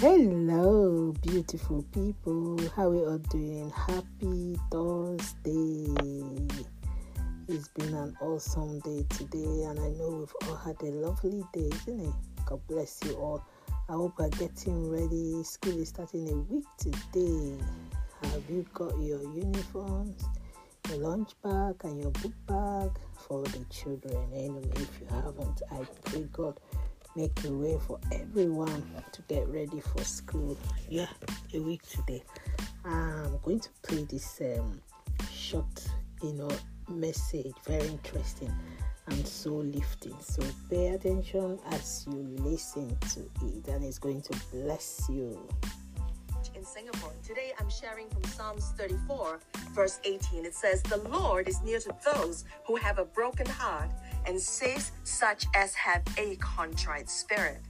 Hello, beautiful people. How are we all doing? Happy Thursday. It's been an awesome day today, and I know we've all had a lovely day, isn't it? God bless you all. I hope we're getting ready. School is starting a week today. Have you got your uniforms, your lunch bag, and your book bag for the children? Anyway, if you haven't, I pray God make a way for everyone to get ready for school. Yeah, a week today. I'm going to play this um, short, you know, message. Very interesting and so lifting. So pay attention as you listen to it, and it's going to bless you. in Singapore. Today I'm sharing from Psalms 34, verse 18. It says, The Lord is near to those who have a broken heart and saves such as have a contrite spirit.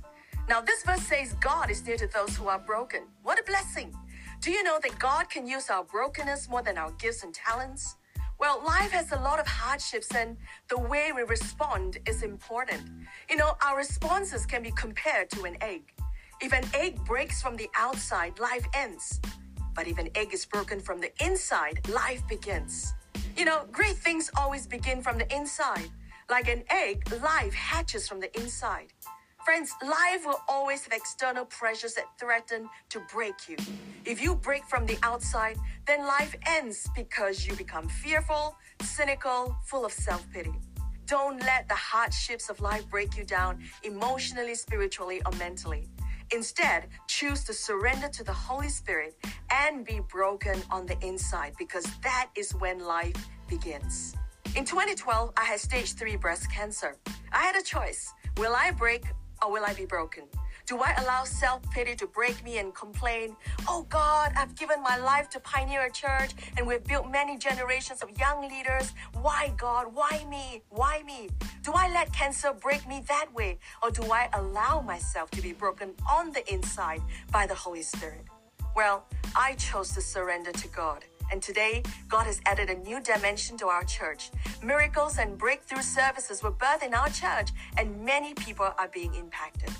Now, this verse says God is near to those who are broken. What a blessing! Do you know that God can use our brokenness more than our gifts and talents? Well, life has a lot of hardships, and the way we respond is important. You know, our responses can be compared to an egg. If an egg breaks from the outside, life ends. But if an egg is broken from the inside, life begins. You know, great things always begin from the inside. Like an egg, life hatches from the inside. Friends, life will always have external pressures that threaten to break you. If you break from the outside, then life ends because you become fearful, cynical, full of self pity. Don't let the hardships of life break you down emotionally, spiritually, or mentally. Instead, choose to surrender to the Holy Spirit and be broken on the inside because that is when life begins. In 2012, I had stage 3 breast cancer. I had a choice will I break or will I be broken? Do I allow self pity to break me and complain, oh God, I've given my life to pioneer a church and we've built many generations of young leaders. Why God? Why me? Why me? Do I let cancer break me that way? Or do I allow myself to be broken on the inside by the Holy Spirit? Well, I chose to surrender to God. And today, God has added a new dimension to our church. Miracles and breakthrough services were birthed in our church, and many people are being impacted.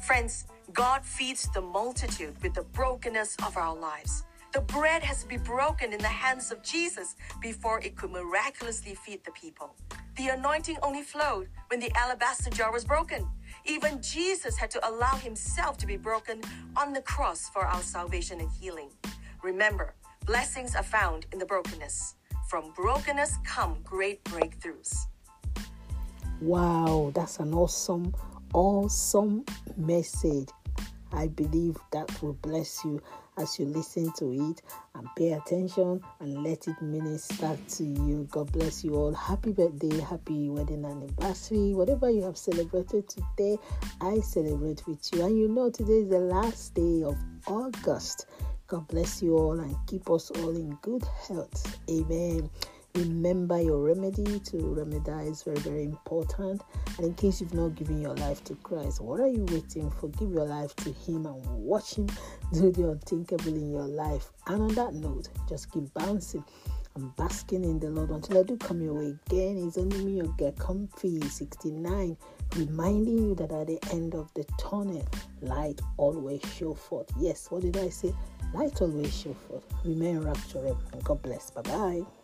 Friends, God feeds the multitude with the brokenness of our lives. The bread has to be broken in the hands of Jesus before it could miraculously feed the people. The anointing only flowed when the alabaster jar was broken. Even Jesus had to allow himself to be broken on the cross for our salvation and healing. Remember, blessings are found in the brokenness. From brokenness come great breakthroughs. Wow, that's an awesome, awesome message. I believe that will bless you as you listen to it and pay attention and let it minister to you. God bless you all. Happy birthday, happy wedding anniversary, whatever you have celebrated today, I celebrate with you. And you know, today is the last day of August. God bless you all and keep us all in good health. Amen. Remember your remedy to remedize very, very important. And in case you've not given your life to Christ, what are you waiting for? Give your life to Him and watch Him do the unthinkable in your life. And on that note, just keep bouncing and basking in the Lord until I do come your way again. It's only me, your get comfy 69, reminding you that at the end of the tunnel, light always show forth. Yes, what did I say? Light always show forth. Remain and God bless. Bye bye.